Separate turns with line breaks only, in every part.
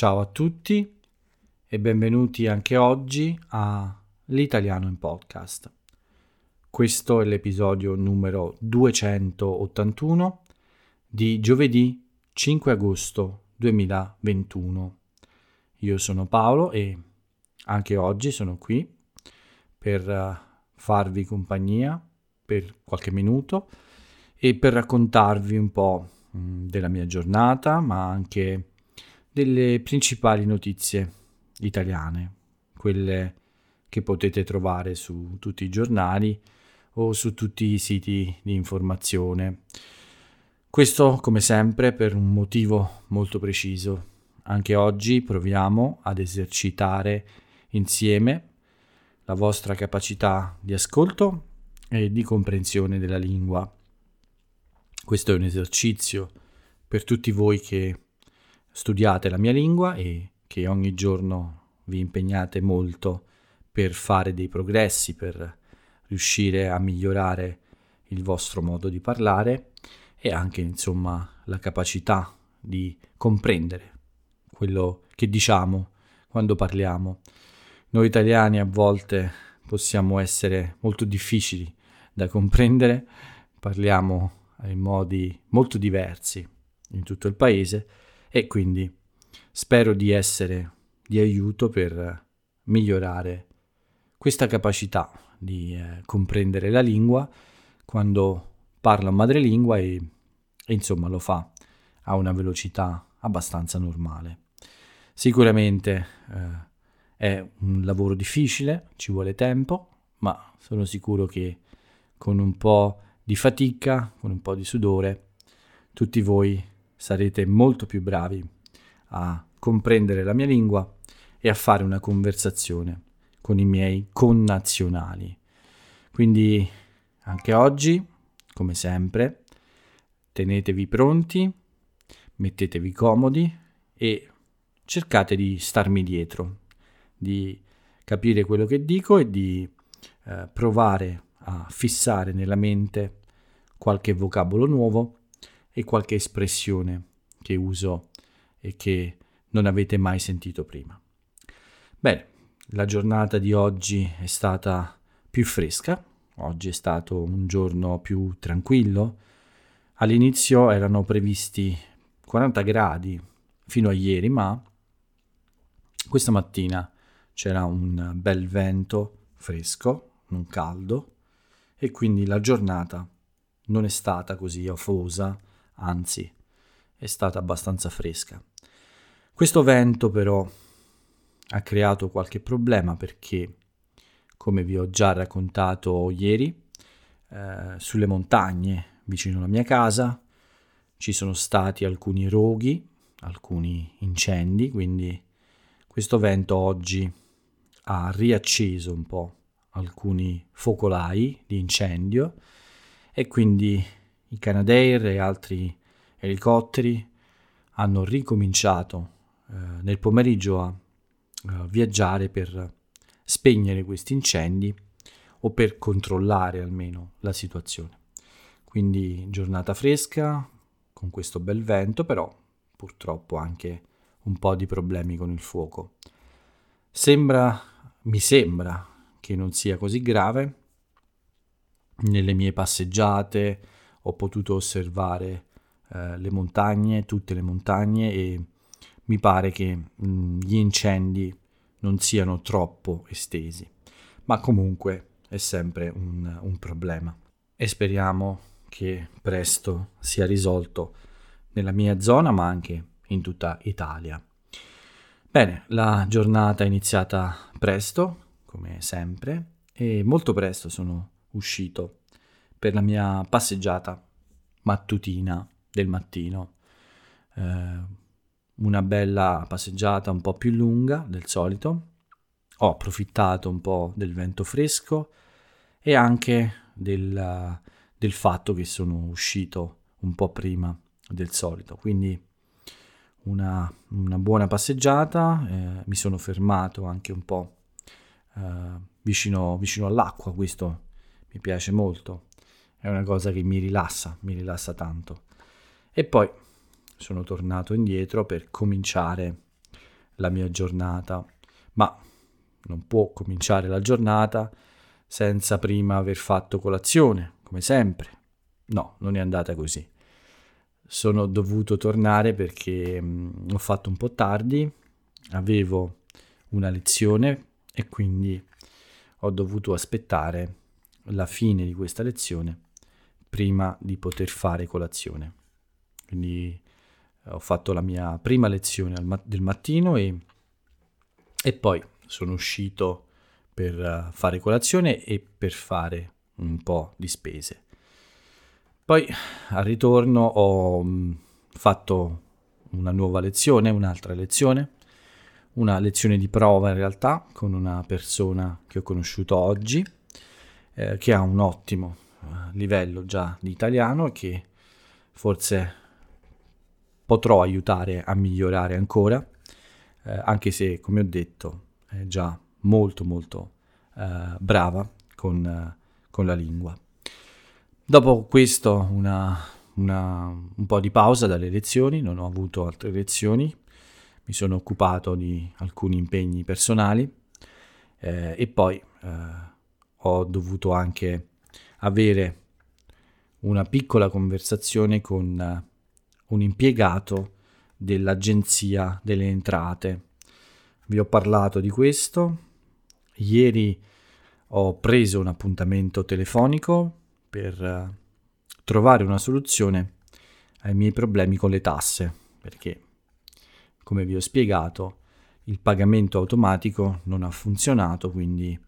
Ciao a tutti e benvenuti anche oggi a L'Italiano in Podcast. Questo è l'episodio numero 281 di giovedì 5 agosto 2021. Io sono Paolo e anche oggi sono qui per eh, farvi compagnia per qualche minuto e per raccontarvi un po' mm, della mia giornata, ma anche delle principali notizie italiane, quelle che potete trovare su tutti i giornali o su tutti i siti di informazione. Questo, come sempre, per un motivo molto preciso. Anche oggi proviamo ad esercitare insieme la vostra capacità di ascolto e di comprensione della lingua. Questo è un esercizio per tutti voi che studiate la mia lingua e che ogni giorno vi impegnate molto per fare dei progressi, per riuscire a migliorare il vostro modo di parlare e anche insomma la capacità di comprendere quello che diciamo quando parliamo. Noi italiani a volte possiamo essere molto difficili da comprendere, parliamo in modi molto diversi in tutto il paese e quindi spero di essere di aiuto per migliorare questa capacità di eh, comprendere la lingua quando parla madrelingua e, e insomma lo fa a una velocità abbastanza normale. Sicuramente eh, è un lavoro difficile, ci vuole tempo, ma sono sicuro che con un po' di fatica, con un po' di sudore, tutti voi sarete molto più bravi a comprendere la mia lingua e a fare una conversazione con i miei connazionali. Quindi anche oggi, come sempre, tenetevi pronti, mettetevi comodi e cercate di starmi dietro, di capire quello che dico e di eh, provare a fissare nella mente qualche vocabolo nuovo e qualche espressione che uso e che non avete mai sentito prima. Bene, la giornata di oggi è stata più fresca, oggi è stato un giorno più tranquillo. All'inizio erano previsti 40 gradi fino a ieri, ma questa mattina c'era un bel vento fresco, non caldo, e quindi la giornata non è stata così afosa, anzi è stata abbastanza fresca. Questo vento però ha creato qualche problema perché, come vi ho già raccontato ieri, eh, sulle montagne vicino alla mia casa ci sono stati alcuni roghi, alcuni incendi, quindi questo vento oggi ha riacceso un po' alcuni focolai di incendio e quindi i Canadair e altri elicotteri hanno ricominciato eh, nel pomeriggio a, a viaggiare per spegnere questi incendi o per controllare almeno la situazione. Quindi giornata fresca con questo bel vento, però purtroppo anche un po' di problemi con il fuoco. Sembra, mi sembra che non sia così grave. Nelle mie passeggiate ho potuto osservare eh, le montagne, tutte le montagne e mi pare che mh, mm, gli incendi non siano troppo estesi, ma comunque è sempre un, un problema. E speriamo che presto sia risolto nella mia zona ma anche in tutta Italia. Bene, la giornata è iniziata presto, come sempre, e molto presto sono uscito per la mia passeggiata mattutina del mattino. Eh, una bella passeggiata un po' più lunga del solito. Ho approfittato un po' del vento fresco e anche del, del fatto che sono uscito un po' prima del solito. Quindi una, una buona passeggiata, eh, mi sono fermato anche un po' eh, vicino, vicino all'acqua, questo mi piace molto, è una cosa che mi rilassa, mi rilassa tanto. E poi sono tornato indietro per cominciare la mia giornata, ma non può cominciare la giornata senza prima aver fatto colazione, come sempre. No, non è andata così. Sono dovuto tornare perché mh, mm, ho fatto un po' tardi, avevo una lezione e quindi ho dovuto aspettare la fine di questa lezione prima di poter fare colazione. Quindi ho fatto la mia prima lezione ma- del mattino e, e, poi sono uscito per uh, fare colazione e per fare un po' di spese. Poi al ritorno ho mm, fatto una nuova lezione, un'altra lezione, una lezione di prova in realtà con una persona che ho conosciuto oggi, eh, che ha un ottimo livello già di italiano che forse potrò aiutare a migliorare ancora, eh, anche se, come ho detto, è già molto molto eh, brava con, eh, con, la lingua. Dopo questo una, una, un po' di pausa dalle lezioni, non ho avuto altre lezioni, mi sono occupato di alcuni impegni personali eh, e poi eh, ho dovuto anche avere una piccola conversazione con un impiegato dell'Agenzia delle Entrate. Vi ho parlato di questo. Ieri ho preso un appuntamento telefonico per uh, trovare una soluzione ai miei problemi con le tasse, perché, come vi ho spiegato, il pagamento automatico non ha funzionato, quindi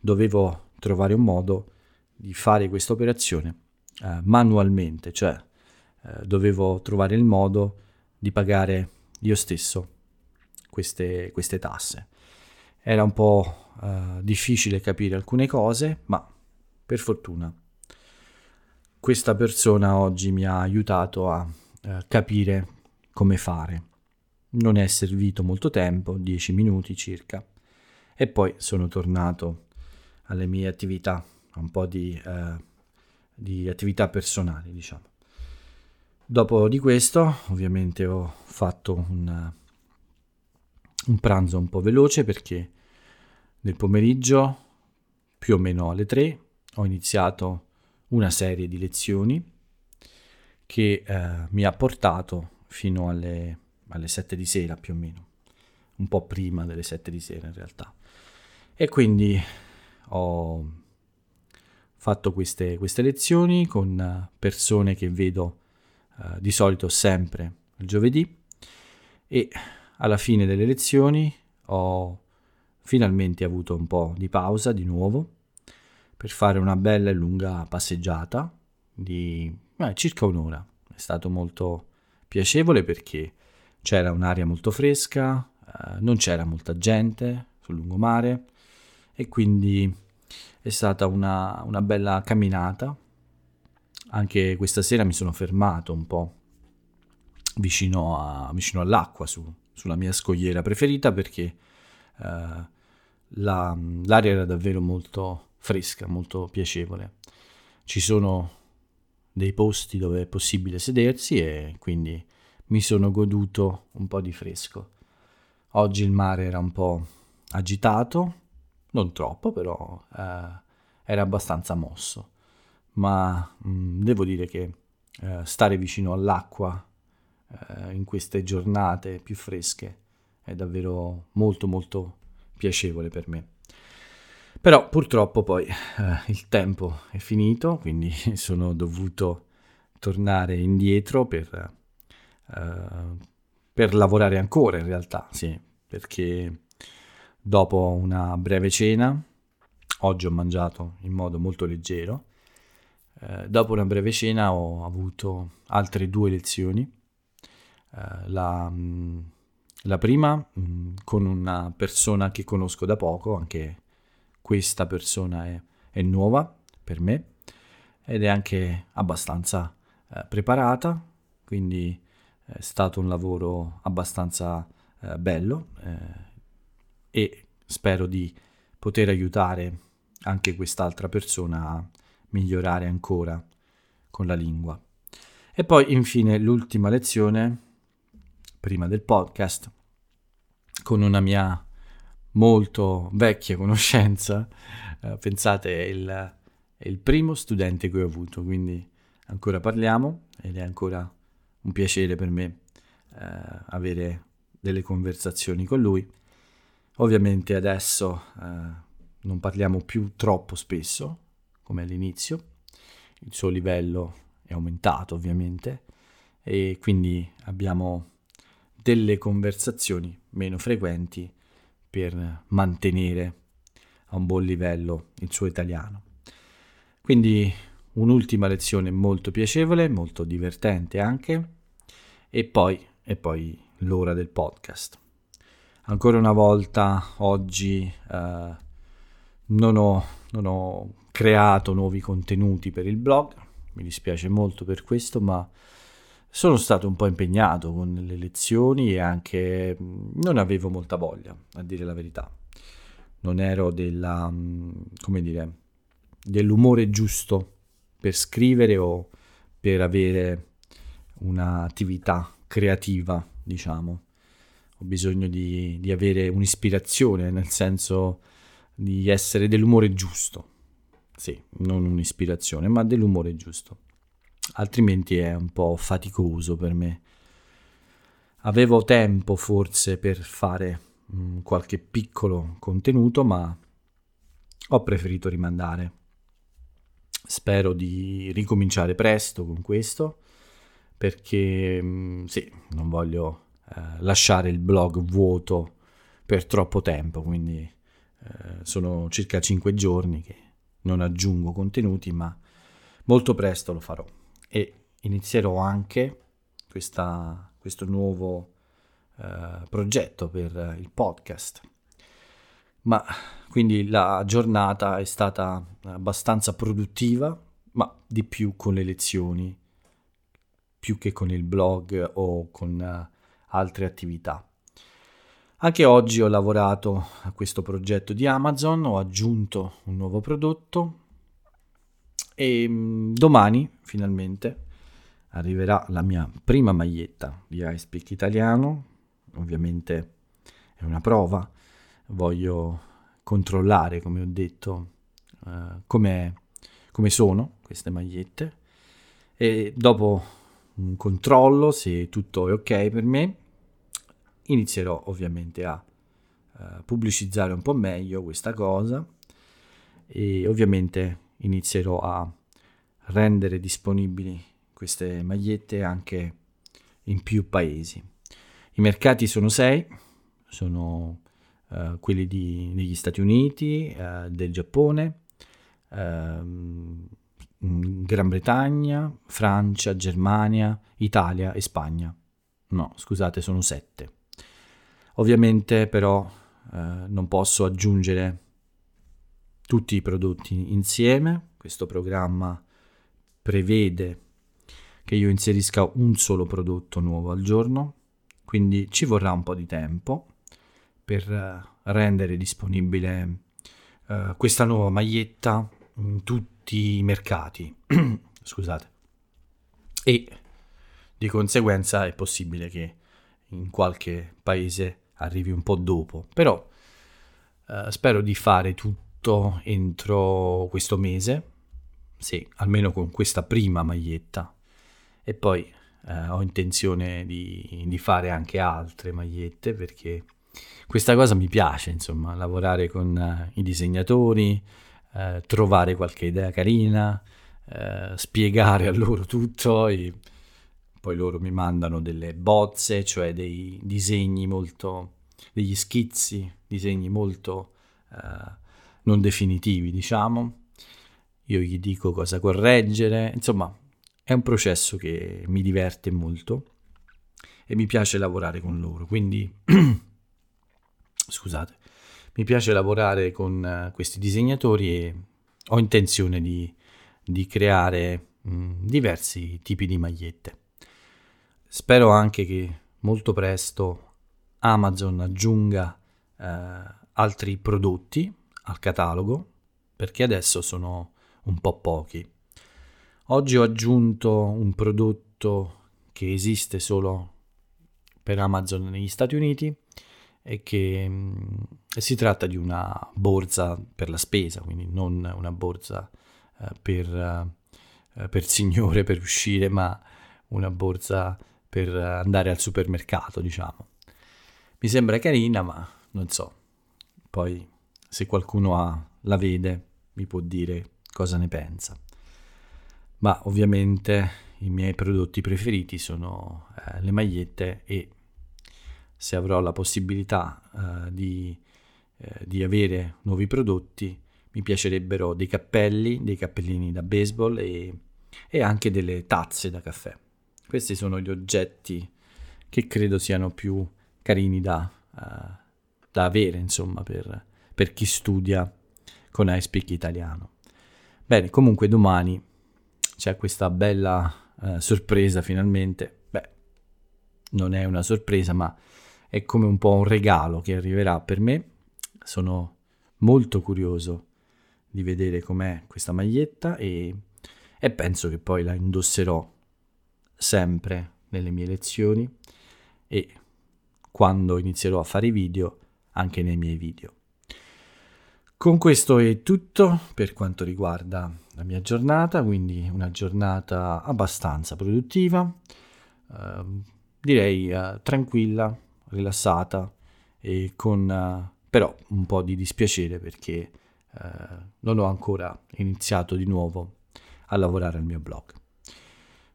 dovevo trovare un modo di fare questa operazione uh, manualmente, cioè eh, dovevo trovare il modo di pagare io stesso queste, queste tasse. Era un po' eh, difficile capire alcune cose, ma per fortuna questa persona oggi mi ha aiutato a eh, capire come fare. Non è servito molto tempo, 10 minuti circa, e poi sono tornato alle mie attività, un po' di, eh, di attività personali, diciamo. Dopo di questo, ovviamente, ho fatto un, un pranzo un po' veloce perché nel pomeriggio, più o meno alle 3, ho iniziato una serie di lezioni che eh, mi ha portato fino alle, alle 7 di sera più o meno, un po' prima delle 7 di sera in realtà. E quindi ho fatto queste, queste lezioni con persone che vedo eh, di solito sempre il giovedì e alla fine delle lezioni ho finalmente avuto un po' di pausa di nuovo per fare una bella e lunga passeggiata di eh, circa un'ora. È stato molto piacevole perché c'era un'aria molto fresca, eh, non c'era molta gente sul lungomare e quindi è stata una, una bella camminata anche questa sera mi sono fermato un po' vicino, a, vicino all'acqua, su, sulla mia scogliera preferita perché eh, la, l'aria era davvero molto fresca, molto piacevole. Ci sono dei posti dove è possibile sedersi e quindi mi sono goduto un po' di fresco. Oggi il mare era un po' agitato, non troppo, però eh, era abbastanza mosso ma mh, mm, devo dire che eh, stare vicino all'acqua eh, in queste giornate più fresche è davvero molto molto piacevole per me. Però purtroppo poi eh, il tempo è finito, quindi sono dovuto tornare indietro per, eh, per lavorare ancora in realtà, sì, perché dopo una breve cena, oggi ho mangiato in modo molto leggero, eh, dopo una breve cena ho avuto altre due lezioni. Eh, la, mm, la, prima mh, mm, con una persona che conosco da poco, anche questa persona è, è nuova per me ed è anche abbastanza eh, preparata, quindi è stato un lavoro abbastanza eh, bello eh, e spero di poter aiutare anche quest'altra persona a migliorare ancora con la lingua. E poi infine l'ultima lezione, prima del podcast, con una mia molto vecchia conoscenza, eh, pensate è il, è il primo studente che ho avuto, quindi ancora parliamo ed è ancora un piacere per me eh, avere delle conversazioni con lui. Ovviamente adesso eh, non parliamo più troppo spesso, come all'inizio, il suo livello è aumentato ovviamente e quindi abbiamo delle conversazioni meno frequenti per mantenere a un buon livello il suo italiano. Quindi un'ultima lezione molto piacevole, molto divertente anche, e poi, e poi l'ora del podcast. Ancora una volta oggi eh, non, ho, non ho creato nuovi contenuti per il blog, mi dispiace molto per questo, ma sono stato un po' impegnato con le lezioni e anche non avevo molta voglia, a dire la verità. Non ero della, dire, dell'umore giusto per scrivere o per avere un'attività creativa, diciamo. Ho bisogno di, di avere un'ispirazione, nel senso di essere dell'umore giusto. Sì, non un'ispirazione, ma dell'umore giusto altrimenti è un po' faticoso per me. Avevo tempo forse per fare mh, mm, qualche piccolo contenuto, ma ho preferito rimandare. Spero di ricominciare presto con questo perché mh, mm, sì, non voglio lasciare il blog vuoto per troppo tempo, quindi eh, sono circa 5 giorni che non aggiungo contenuti, ma molto presto lo farò e inizierò anche questa, questo nuovo eh, progetto per il podcast. Ma quindi la giornata è stata abbastanza produttiva, ma di più con le lezioni, più che con il blog o con uh, altre attività. Anche oggi ho lavorato a questo progetto di Amazon, ho aggiunto un nuovo prodotto e mm, domani, finalmente, arriverà la mia prima maglietta di iSpeak italiano. Ovviamente è una prova. Voglio controllare, come ho detto, uh, come sono queste magliette. E dopo un controllo, se tutto è ok per me, inizierò ovviamente a uh, pubblicizzare un po' meglio questa cosa e ovviamente inizierò a rendere disponibili queste magliette anche in più paesi. I mercati sono sei, sono uh, quelli di, degli Stati Uniti, uh, del Giappone, uh, Gran Bretagna, Francia, Germania, Italia e Spagna. No, scusate, sono sette. Ovviamente però non posso aggiungere tutti i prodotti insieme. Questo programma prevede che io inserisca un solo prodotto nuovo al giorno, quindi ci vorrà un po' di tempo per eh, rendere disponibile uh, questa nuova maglietta in tutti i mercati. Scusate. E di conseguenza è possibile che in qualche paese arrivi un po' dopo, però uh, spero di fare tutto entro questo mese, sì, almeno con questa prima maglietta. E poi eh, ho intenzione di, di, fare anche altre magliette perché questa cosa mi piace, insomma, lavorare con uh, i disegnatori, uh, trovare qualche idea carina, uh, spiegare a loro tutto e poi loro mi mandano delle bozze, cioè dei disegni molto, degli schizzi, disegni molto non definitivi, diciamo. Io gli dico cosa correggere, insomma, è un processo che mi diverte molto e mi piace lavorare con loro, quindi scusate, mi piace lavorare con uh, questi disegnatori e ho intenzione di, di creare mh, mm, diversi tipi di magliette. Spero anche che molto presto Amazon aggiunga uh, altri prodotti al catalogo perché adesso sono un po' pochi. Oggi ho aggiunto un prodotto che esiste solo per Amazon negli Stati Uniti è che mh, mm, si tratta di una borsa per la spesa, quindi non una borsa eh, per, eh, per signore per uscire, ma una borsa per andare al supermercato, diciamo. Mi sembra carina, ma non so. Poi se qualcuno ha, la vede mi può dire cosa ne pensa. Ma ovviamente i miei prodotti preferiti sono eh, le magliette e se avrò la possibilità eh, di, eh, di, avere nuovi prodotti mi piacerebbero dei cappelli, dei cappellini da baseball e, e anche delle tazze da caffè. Questi sono gli oggetti che credo siano più carini da, uh, da avere, insomma, per, per chi studia con iSpeak italiano. Bene, comunque domani c'è questa bella uh, sorpresa finalmente. Beh, non è una sorpresa, ma è come un po' un regalo che arriverà per me. Sono molto curioso di vedere com'è questa maglietta e, e penso che poi la indosserò sempre nelle mie lezioni e quando inizierò a fare video anche nei miei video. Con questo è tutto per quanto riguarda la mia giornata, quindi una giornata abbastanza produttiva, eh, direi eh, tranquilla, rilassata e con eh, però un po' di dispiacere perché eh, non ho ancora iniziato di nuovo a lavorare al mio blog.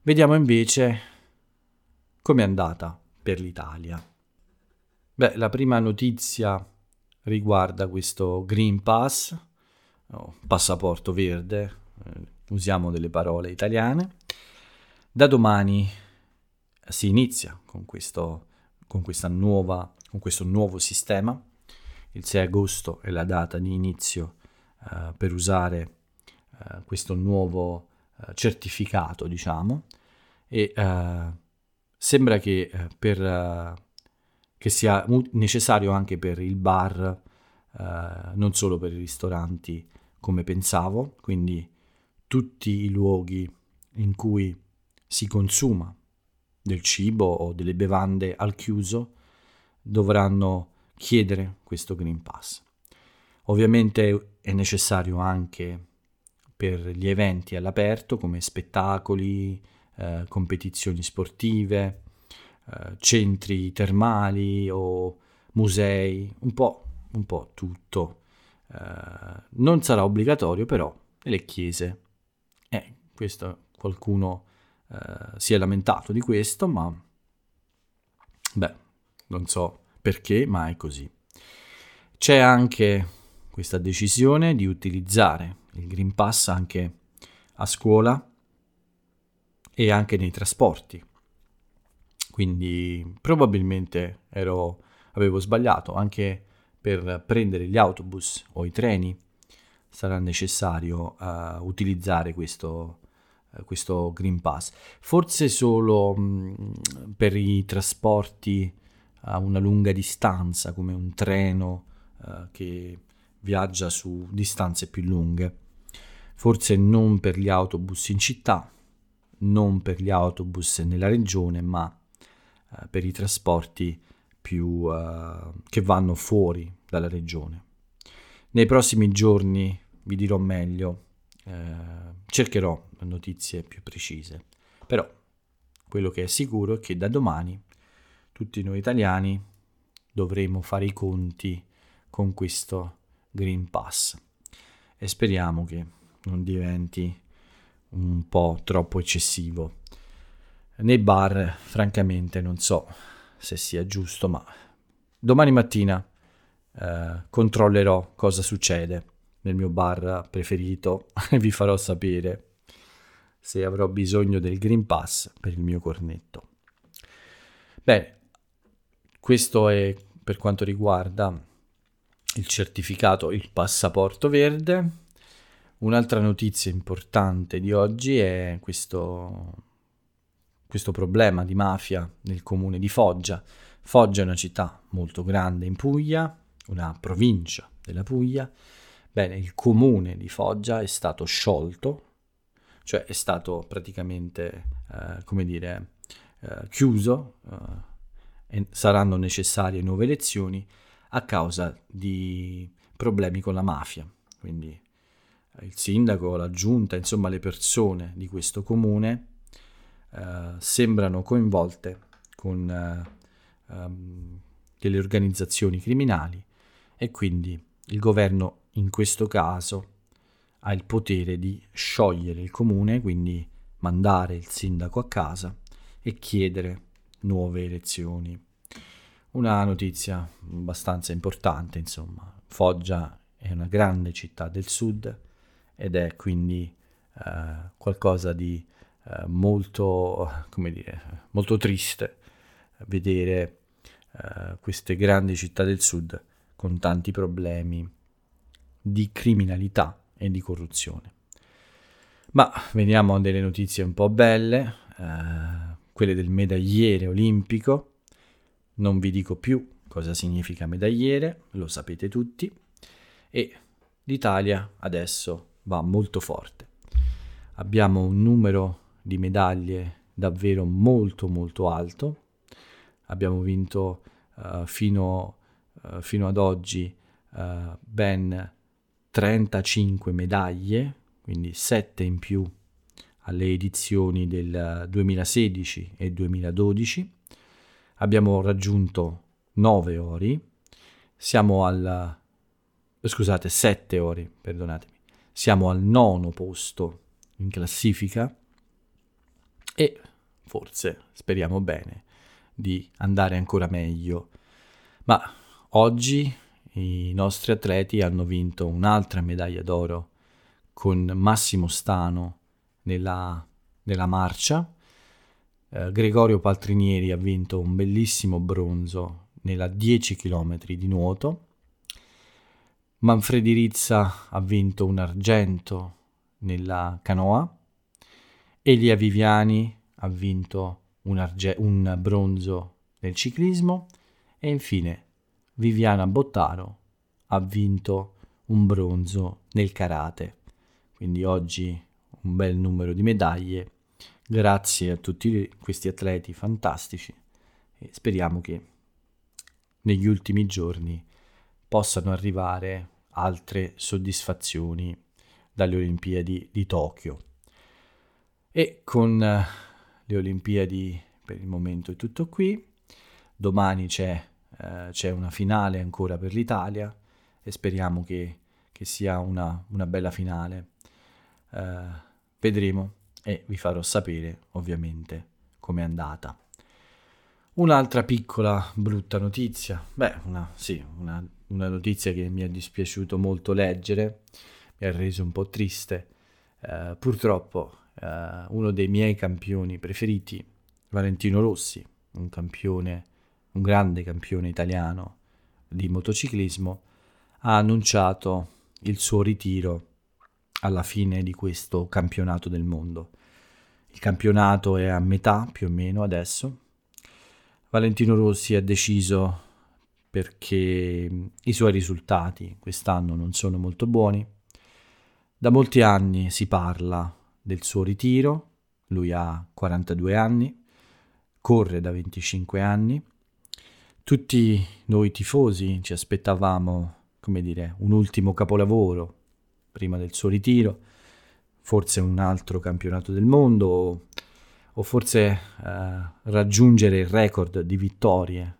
Vediamo invece come è andata per l'Italia. Beh, la prima notizia riguarda questo Green Pass, oh, passaporto verde, eh, usiamo delle parole italiane. Da domani si inizia con questo, con nuova, con questo nuovo sistema. Il 6 agosto è la data di inizio eh, per usare eh, questo nuovo eh, certificato, diciamo, e eh, sembra che, eh, per, che sia necessario anche per il bar Uh, non solo per i ristoranti come pensavo, quindi tutti i luoghi in cui si consuma del cibo o delle bevande al chiuso dovranno chiedere questo Green Pass. Ovviamente è necessario anche per gli eventi all'aperto come spettacoli, eh, competizioni sportive, eh, centri termali o musei, un po' un po' tutto. Uh, non sarà obbligatorio però nelle chiese. Eh, questo qualcuno uh, si è lamentato di questo, ma beh, non so perché, ma è così. C'è anche questa decisione di utilizzare il Green Pass anche a scuola e anche nei trasporti. Quindi probabilmente ero, avevo sbagliato, anche per prendere gli autobus o i treni sarà necessario uh, utilizzare questo, uh, questo, Green Pass. Forse solo mh, mm, per i trasporti a una lunga distanza, come un treno uh, che viaggia su distanze più lunghe. Forse non per gli autobus in città, non per gli autobus nella regione, ma per i trasporti più, uh, che vanno fuori dalla regione. Nei prossimi giorni vi dirò meglio, eh, cercherò notizie più precise, però quello che è sicuro è che da domani tutti noi italiani dovremo fare i conti con questo Green Pass e speriamo che non diventi un po' troppo eccessivo. Nei bar, francamente, non so se sia giusto, ma domani mattina eh, controllerò cosa succede nel mio bar preferito e vi farò sapere se avrò bisogno del Green Pass per il mio cornetto. Bene, questo è per quanto riguarda il certificato, il passaporto verde. Un'altra notizia importante di oggi è questo questo problema di mafia nel comune di Foggia. Foggia è una città molto grande in Puglia, una provincia della Puglia. Bene, il comune di Foggia è stato sciolto, cioè è stato praticamente, eh, come dire, eh, chiuso, eh, e saranno necessarie nuove elezioni a causa di problemi con la mafia. Quindi il sindaco, la giunta, insomma le persone di questo comune eh, sembrano coinvolte con eh, um, delle organizzazioni criminali e quindi il governo in questo caso ha il potere di sciogliere il comune, quindi mandare il sindaco a casa e chiedere nuove elezioni. Una notizia abbastanza importante, insomma. Foggia è una grande città del sud ed è quindi eh, qualcosa di eh, molto, come dire, molto triste vedere eh, queste grandi città del sud con tanti problemi di criminalità e di corruzione. Ma veniamo a delle notizie un po' belle, quelle del medagliere olimpico. Non vi dico più cosa significa medagliere, lo sapete tutti. E l'Italia adesso va molto forte. Abbiamo un numero di medaglie davvero molto molto alto. Abbiamo vinto uh, fino, uh, fino, ad oggi uh, ben 35 medaglie, quindi 7 in più alle edizioni del 2016 e 2012. Abbiamo raggiunto 9 ori, siamo al scusate, 7 ori, perdonatemi. Siamo al nono posto in classifica e forse speriamo bene di andare ancora meglio. Ma oggi i nostri atleti hanno vinto un'altra medaglia d'oro con Massimo Stano nella, nella marcia. Eh, Gregorio Paltrinieri ha vinto un bellissimo bronzo nella 10 km di nuoto. Manfredi Rizza ha vinto un argento nella canoa. Elia Viviani ha vinto un, arge- un bronzo nel ciclismo. E infine Viviana Bottaro ha vinto un bronzo nel karate. Quindi oggi un bel numero di medaglie. Grazie a tutti questi atleti fantastici e speriamo che negli ultimi giorni possano arrivare altre soddisfazioni dalle Olimpiadi di Tokyo. E con le Olimpiadi per il momento è tutto qui. Domani c'è eh, c'è una finale ancora per l'Italia e speriamo che, che sia una, una, bella finale. Eh, vedremo e vi farò sapere ovviamente com'è andata. Un'altra piccola brutta notizia, beh, una, sì, una, una, notizia che mi è dispiaciuto molto leggere, mi ha reso un po' triste. Eh, purtroppo eh, uno dei miei campioni preferiti, Valentino Rossi, un campione un grande campione italiano di motociclismo, ha annunciato il suo ritiro alla fine di questo campionato del mondo. Il campionato è a metà più o meno adesso. Valentino Rossi ha deciso perché i suoi risultati quest'anno non sono molto buoni. Da molti anni si parla del suo ritiro, lui ha 42 anni, corre da 25 anni tutti noi tifosi ci aspettavamo, come dire, un ultimo capolavoro prima del suo ritiro, forse un altro campionato del mondo o, forse eh, raggiungere il record di vittorie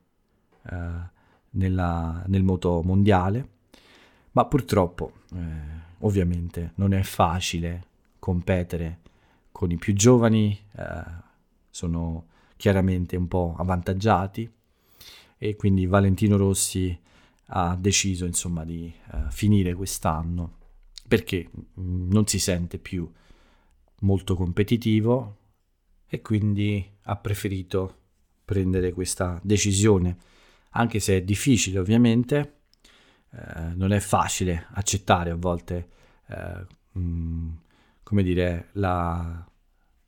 eh, nella, nel moto mondiale, ma purtroppo eh, ovviamente non è facile competere con i più giovani, eh, sono chiaramente un po' avvantaggiati e quindi Valentino Rossi ha deciso insomma di uh, finire quest'anno perché mm, non si sente più molto competitivo e quindi ha preferito prendere questa decisione anche se è difficile ovviamente eh, non è facile accettare a volte eh, mh, mm, come dire la,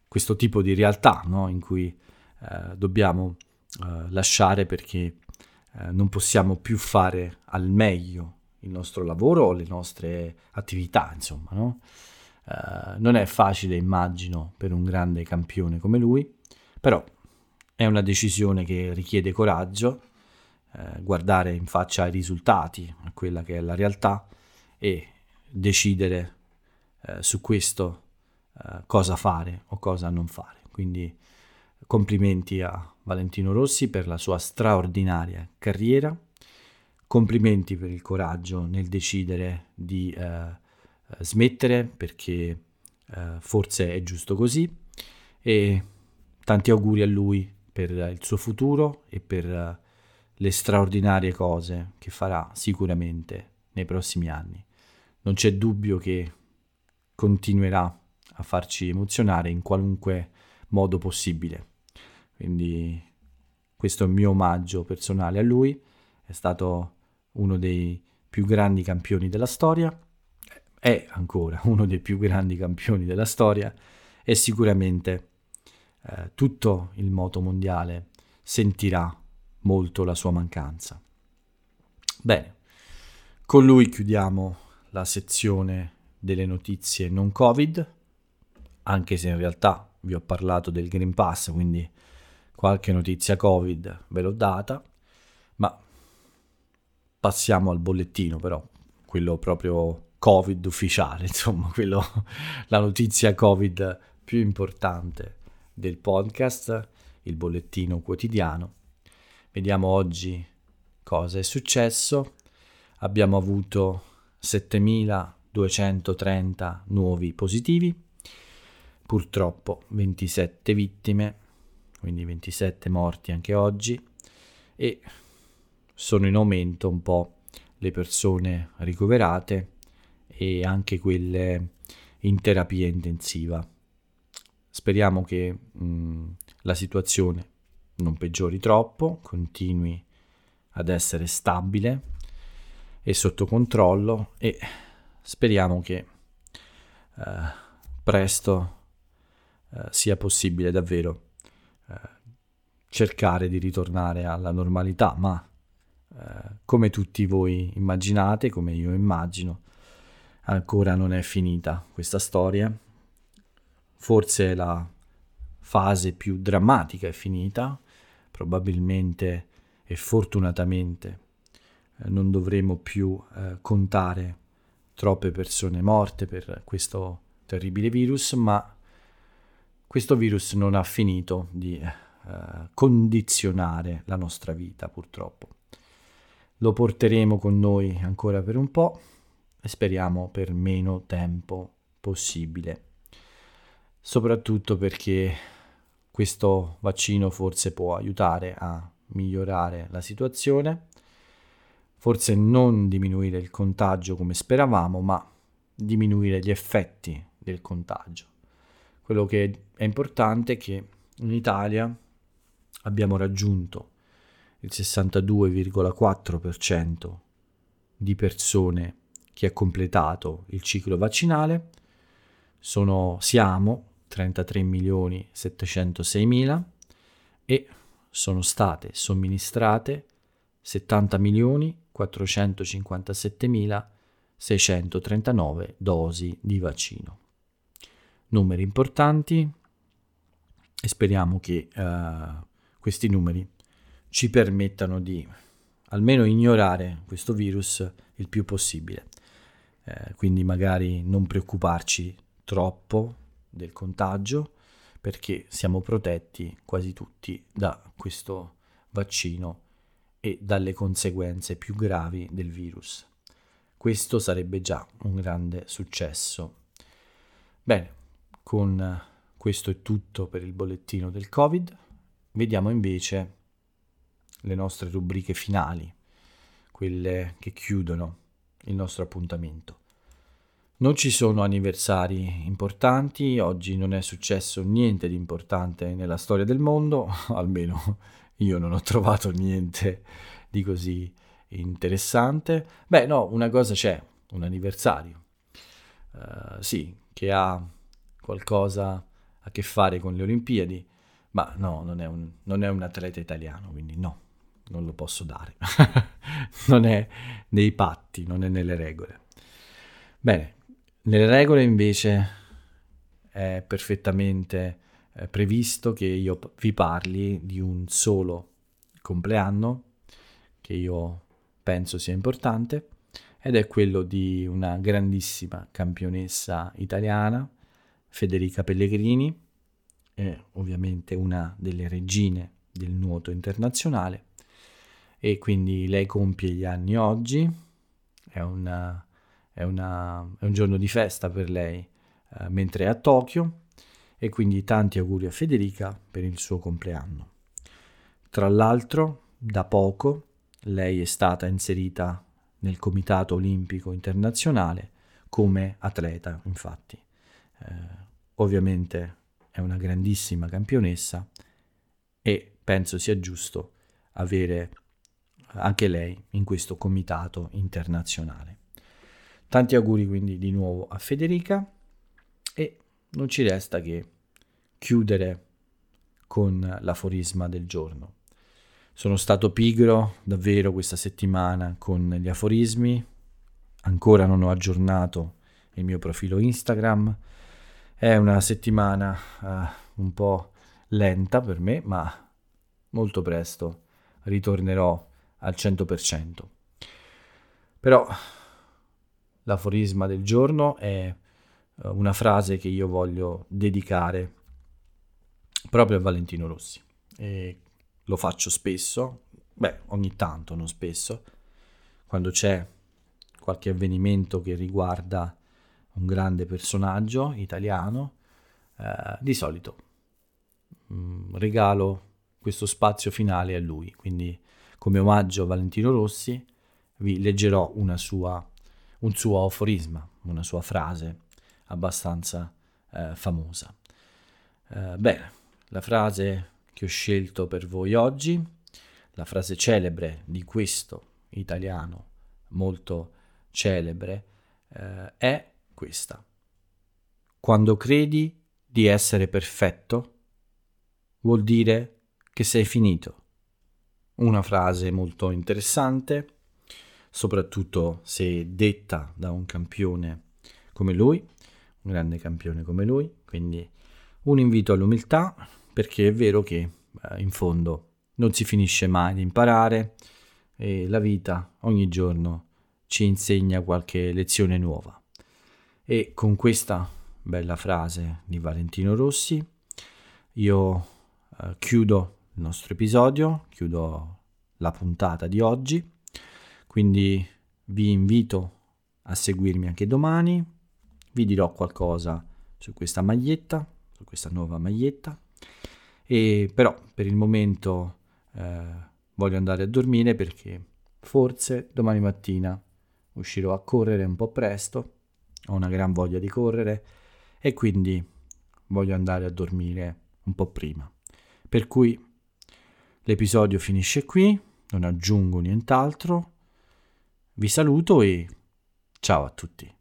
questo tipo di realtà no? in cui eh, dobbiamo eh, lasciare perché eh, non possiamo più fare al meglio il nostro lavoro o le nostre attività, insomma, no? Uh, non è facile, immagino, per un grande campione come lui, però è una decisione che richiede coraggio, eh, guardare in faccia ai risultati, a quella che è la realtà e decidere eh, su questo eh, cosa fare o cosa non fare. Quindi complimenti a Valentino Rossi per la sua straordinaria carriera, complimenti per il coraggio nel decidere di eh, eh, smettere perché eh, forse è giusto così e tanti auguri a lui per il suo futuro e per le straordinarie cose che farà sicuramente nei prossimi anni. Non c'è dubbio che continuerà a farci emozionare in qualunque modo possibile. Quindi questo è il mio omaggio personale a lui, è stato uno dei più grandi campioni della storia, è ancora uno dei più grandi campioni della storia e sicuramente eh, tutto il moto mondiale sentirà molto la sua mancanza. Bene, con lui chiudiamo la sezione delle notizie non Covid, anche se in realtà vi ho parlato del Green Pass, quindi qualche notizia Covid ve l'ho data, ma passiamo al bollettino però, quello proprio Covid ufficiale, insomma, quello, la notizia Covid più importante del podcast, il bollettino quotidiano. Vediamo oggi cosa è successo. Abbiamo avuto 7230 nuovi positivi, purtroppo 27 vittime, quindi 27 morti anche oggi e sono in aumento un po' le persone ricoverate e anche quelle in terapia intensiva. Speriamo che mh, la situazione non peggiori troppo, continui ad essere stabile e sotto controllo e speriamo che eh, presto eh, sia possibile davvero eh, cercare di ritornare alla normalità, ma eh, come tutti voi immaginate, come io immagino, ancora non è finita questa storia. Forse la fase più drammatica è finita, probabilmente e fortunatamente eh, non dovremo più eh, contare troppe persone morte per questo terribile virus, ma questo virus non ha finito di eh, condizionare la nostra vita purtroppo. Lo porteremo con noi ancora per un po' speriamo per meno tempo possibile, soprattutto perché questo vaccino forse può aiutare a migliorare la situazione, forse non diminuire il contagio come speravamo, ma diminuire gli effetti del contagio. Quello che è importante è che in Italia abbiamo raggiunto il 62,4% di persone che ha completato il ciclo vaccinale. Sono, siamo 33 milioni 706 mila e sono state somministrate 70 milioni 457 mila 639 dosi di vaccino. Numeri importanti e speriamo che uh, questi numeri ci permettano di almeno ignorare questo virus il più possibile. Eh, quindi magari non preoccuparci troppo del contagio perché siamo protetti quasi tutti da questo vaccino e dalle conseguenze più gravi del virus. Questo sarebbe già un grande successo. Bene, con questo è tutto per il bollettino del Covid. Vediamo invece le nostre rubriche finali, quelle che chiudono il nostro appuntamento. Non ci sono anniversari importanti, oggi non è successo niente di importante nella storia del mondo, almeno io non ho trovato niente di così interessante. Beh, no, una cosa c'è, un anniversario. Uh, sì, che ha qualcosa a che fare con le Olimpiadi, ma no, non è un, non è un atleta italiano, quindi no, non lo posso dare. non è nei patti, non è nelle regole. Bene, nelle regole invece è perfettamente eh, previsto che io vi parli di un solo compleanno che io penso sia importante ed è quello di una grandissima campionessa italiana, Federica Pellegrini, ovviamente una delle regine del nuoto internazionale e quindi lei compie gli anni oggi, è, una, è, una, è un giorno di festa per lei eh, mentre è a Tokyo e quindi tanti auguri a Federica per il suo compleanno. Tra l'altro, da poco lei è stata inserita nel Comitato Olimpico Internazionale come atleta, infatti. Eh, ovviamente è una grandissima campionessa e penso sia giusto avere anche lei in questo comitato internazionale. Tanti auguri quindi di nuovo a Federica e non ci resta che chiudere con l'aforisma del giorno. Sono stato pigro davvero questa settimana con gli aforismi, ancora non ho aggiornato il mio profilo Instagram, è una settimana uh, un po' lenta per me, ma molto presto ritornerò al 100%. Però l'aforisma del giorno è uh, una frase che io voglio dedicare proprio a Valentino Rossi. E lo faccio spesso, beh, ogni tanto, non spesso, quando c'è qualche avvenimento che riguarda un grande personaggio italiano, eh, di solito mh, mm, regalo questo spazio finale a lui. Quindi, come omaggio a Valentino Rossi, vi leggerò sua, un suo aforisma, una sua frase abbastanza eh, famosa. Eh, bene, la frase che ho scelto per voi oggi, la frase celebre di questo italiano molto celebre, eh, è questa. Quando credi di essere perfetto, vuol dire che sei finito. Una frase molto interessante, soprattutto se detta da un campione come lui, un grande campione come lui, quindi un invito all'umiltà, perché è vero che eh, in fondo non si finisce mai di imparare e la vita ogni giorno ci insegna qualche lezione nuova. E con questa bella frase di Valentino Rossi io eh, chiudo il nostro episodio, chiudo la puntata di oggi, quindi vi invito a seguirmi anche domani, vi dirò qualcosa su questa maglietta, su questa nuova maglietta. E però per il momento eh, voglio andare a dormire perché forse domani mattina uscirò a correre un po' presto, ho una gran voglia di correre e quindi voglio andare a dormire un po' prima. Per cui l'episodio finisce qui, non aggiungo nient'altro, vi saluto e ciao a tutti.